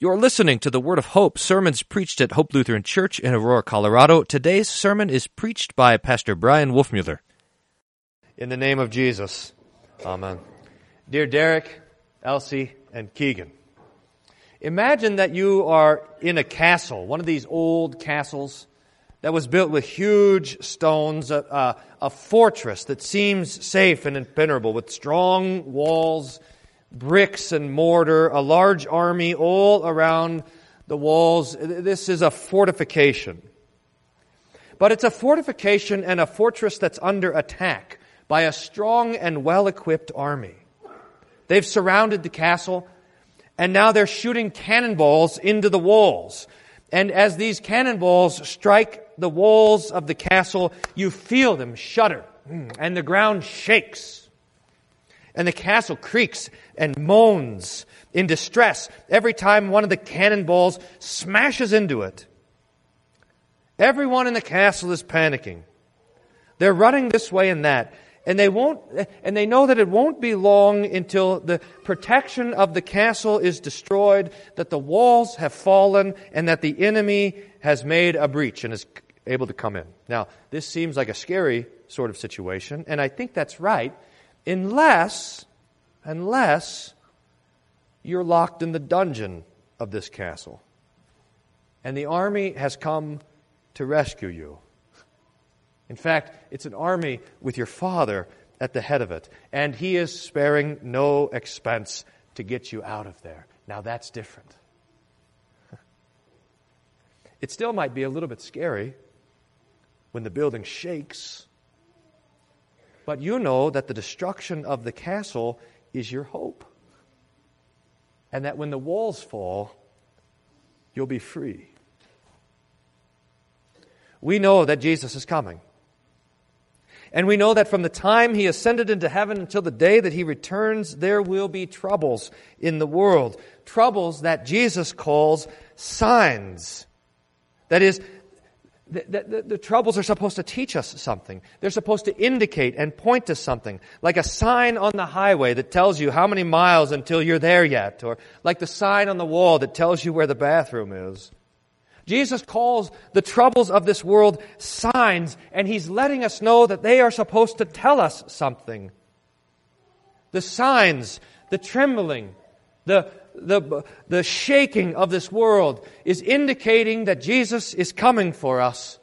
You're listening to the Word of Hope, sermons preached at Hope Lutheran Church in Aurora, Colorado. Today's sermon is preached by Pastor Bryan Wolfmueller. In the name of Jesus, Amen. Dear Derek, Elsie, and Keegan, imagine that you are in a castle, one of these old castles that was built with huge stones, a, a, a fortress that seems safe and impenetrable with strong walls bricks and mortar, a large army all around the walls. This is a fortification. But it's a fortification and a fortress that's under attack by a strong and well equipped army. They've surrounded the castle, and now they're shooting cannonballs into the walls. And as these cannonballs strike the walls of the castle, you feel them shudder, mm, and the ground shakes and the castle creaks and moans in distress every time one of the cannonballs smashes into it. Everyone in the castle is panicking. They're running this way and that. And they won't, and they know that it won't be long until the protection of the castle is destroyed, that the walls have fallen, and that the enemy has made a breach and is able to come in. Now, this seems like a scary sort of situation, and I think that's right unless, unless you're locked in the dungeon of this castle. And the army has come to rescue you. In fact, it's an army with your father at the head of it. And he is sparing no expense to get you out of there. Now that's different. It still might be a little bit scary when the building shakes but you know that the destruction of the castle is your hope. And that when the walls fall, you'll be free. We know that Jesus is coming. And we know that from the time he ascended into heaven until the day that he returns, there will be troubles in the world. Troubles that Jesus calls signs. That is, the, the, the, troubles are supposed to teach us something. They're supposed to indicate and point to something, like a sign on the highway that tells you how many miles until you're there yet, or like the sign on the wall that tells you where the bathroom is. Jesus calls the troubles of this world signs, and he's letting us know that they are supposed to tell us something. The signs, the trembling, the, the, the shaking of this world is indicating that Jesus is coming for us.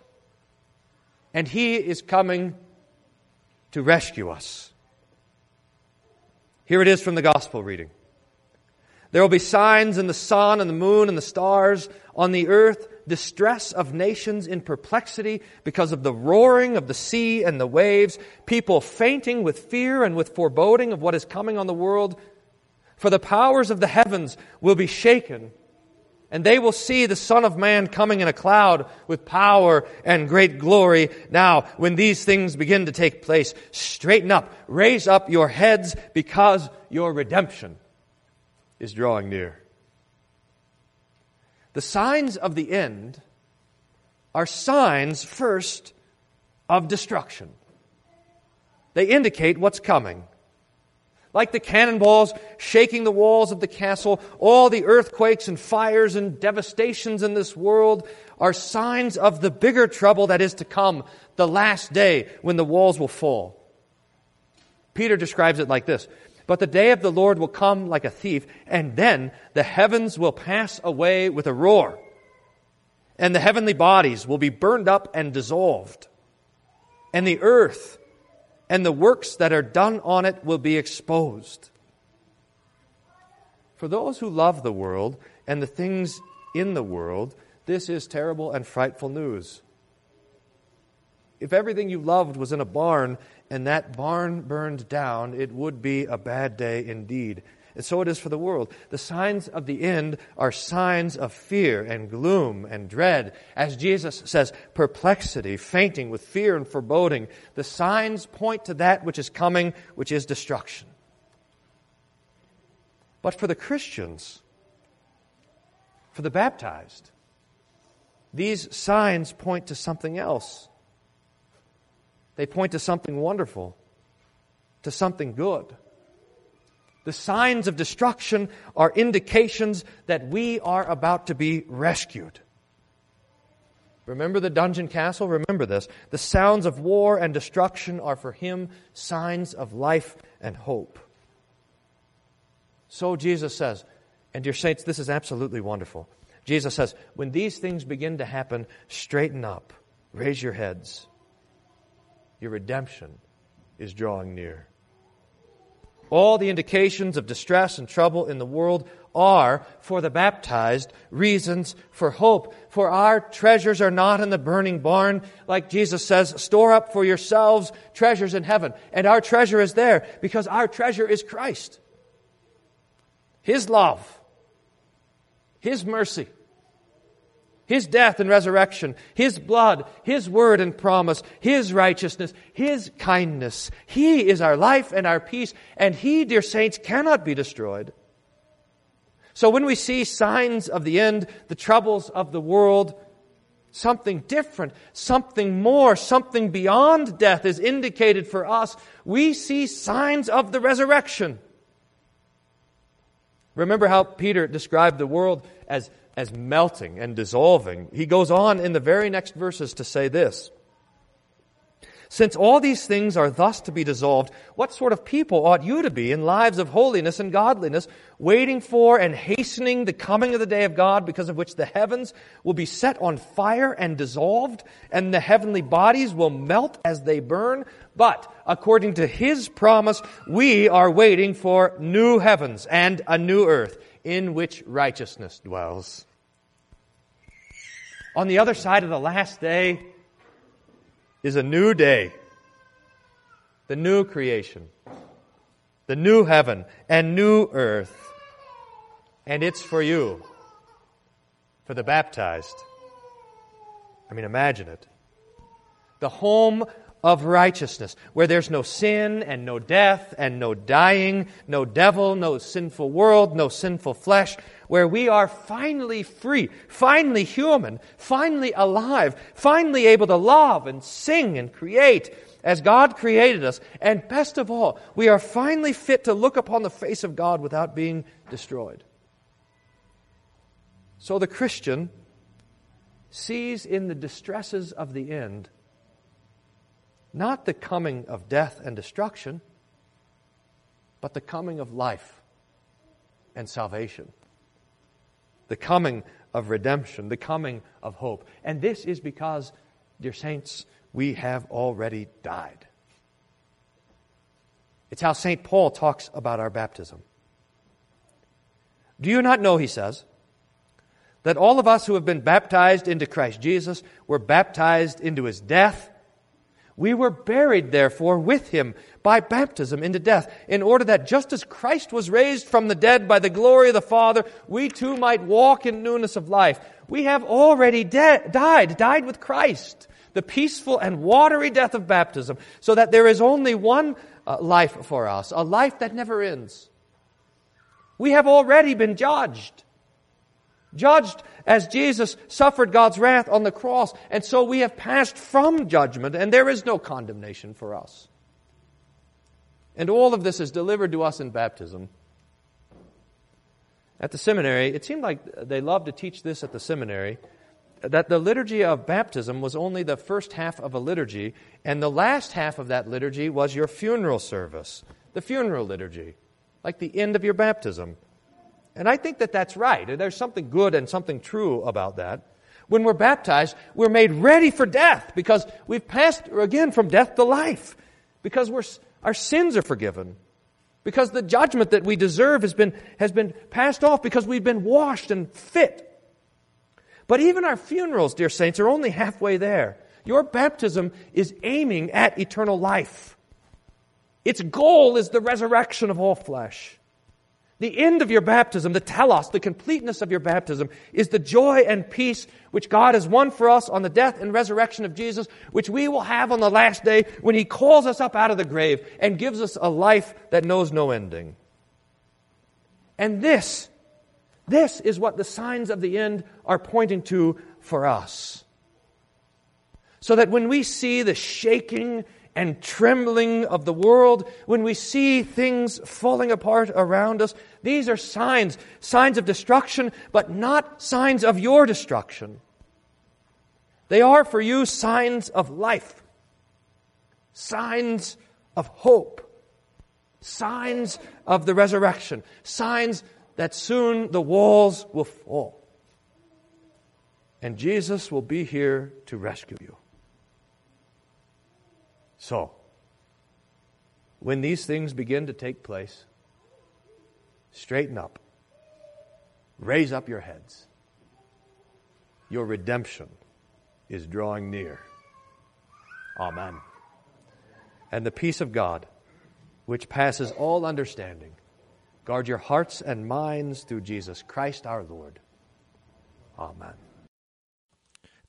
And He is coming to rescue us. Here it is from the Gospel reading. There will be signs in the sun and the moon and the stars, on the earth, distress of nations in perplexity because of the roaring of the sea and the waves, people fainting with fear and with foreboding of what is coming on the world. For the powers of the heavens will be shaken, and they will see the Son of Man coming in a cloud with power and great glory. Now, when these things begin to take place, straighten up, raise up your heads, because your redemption is drawing near. The signs of the end are signs, first, of destruction. They indicate what's coming. Like the cannonballs shaking the walls of the castle, all the earthquakes and fires and devastations in this world are signs of the bigger trouble that is to come, the last day when the walls will fall. Peter describes it like this But the day of the Lord will come like a thief, and then the heavens will pass away with a roar, and the heavenly bodies will be burned up and dissolved, and the earth and the works that are done on it will be exposed. For those who love the world and the things in the world, this is terrible and frightful news. If everything you loved was in a barn and that barn burned down, it would be a bad day indeed. And so it is for the world. The signs of the end are signs of fear and gloom and dread. As Jesus says, perplexity, fainting with fear and foreboding. The signs point to that which is coming, which is destruction. But for the Christians, for the baptized, these signs point to something else. They point to something wonderful, to something good. The signs of destruction are indications that we are about to be rescued. Remember the dungeon castle? Remember this. The sounds of war and destruction are for him signs of life and hope. So Jesus says, and dear saints, this is absolutely wonderful. Jesus says, when these things begin to happen, straighten up, raise your heads. Your redemption is drawing near. All the indications of distress and trouble in the world are, for the baptized, reasons for hope. For our treasures are not in the burning barn, like Jesus says, store up for yourselves treasures in heaven. And our treasure is there because our treasure is Christ. His love, His mercy, his death and resurrection, His blood, His word and promise, His righteousness, His kindness. He is our life and our peace, and He, dear saints, cannot be destroyed. So when we see signs of the end, the troubles of the world, something different, something more, something beyond death is indicated for us, we see signs of the resurrection. Remember how Peter described the world as as melting and dissolving. He goes on in the very next verses to say this. Since all these things are thus to be dissolved, what sort of people ought you to be in lives of holiness and godliness, waiting for and hastening the coming of the day of God, because of which the heavens will be set on fire and dissolved, and the heavenly bodies will melt as they burn? But, according to His promise, we are waiting for new heavens and a new earth in which righteousness dwells. On the other side of the last day is a new day, the new creation, the new heaven and new earth. And it's for you, for the baptized. I mean, imagine it. The home of righteousness, where there's no sin and no death and no dying, no devil, no sinful world, no sinful flesh, where we are finally free, finally human, finally alive, finally able to love and sing and create as God created us. And best of all, we are finally fit to look upon the face of God without being destroyed. So the Christian sees in the distresses of the end not the coming of death and destruction, but the coming of life and salvation, the coming of redemption, the coming of hope. And this is because, dear saints, we have already died. It's how St. Paul talks about our baptism. Do you not know, he says, that all of us who have been baptized into Christ Jesus were baptized into his death? We were buried, therefore, with him by baptism into death, in order that just as Christ was raised from the dead by the glory of the Father, we too might walk in newness of life. We have already de- died, died with Christ, the peaceful and watery death of baptism, so that there is only one uh, life for us, a life that never ends. We have already been judged judged as Jesus suffered God's wrath on the cross. And so we have passed from judgment, and there is no condemnation for us. And all of this is delivered to us in baptism. At the seminary, it seemed like they loved to teach this at the seminary that the liturgy of baptism was only the first half of a liturgy, and the last half of that liturgy was your funeral service, the funeral liturgy, like the end of your baptism. And I think that that's right. There's something good and something true about that. When we're baptized, we're made ready for death because we've passed again from death to life. Because we're, our sins are forgiven. Because the judgment that we deserve has been, has been passed off because we've been washed and fit. But even our funerals, dear saints, are only halfway there. Your baptism is aiming at eternal life. Its goal is the resurrection of all flesh. The end of your baptism, the telos, the completeness of your baptism, is the joy and peace which God has won for us on the death and resurrection of Jesus, which we will have on the last day when He calls us up out of the grave and gives us a life that knows no ending. And this, this is what the signs of the end are pointing to for us. So that when we see the shaking and trembling of the world, when we see things falling apart around us, these are signs, signs of destruction, but not signs of your destruction. They are for you signs of life, signs of hope, signs of the resurrection, signs that soon the walls will fall. And Jesus will be here to rescue you. So, when these things begin to take place, straighten up, raise up your heads. Your redemption is drawing near. Amen. And the peace of God, which passes all understanding, guard your hearts and minds through Jesus Christ our Lord. Amen.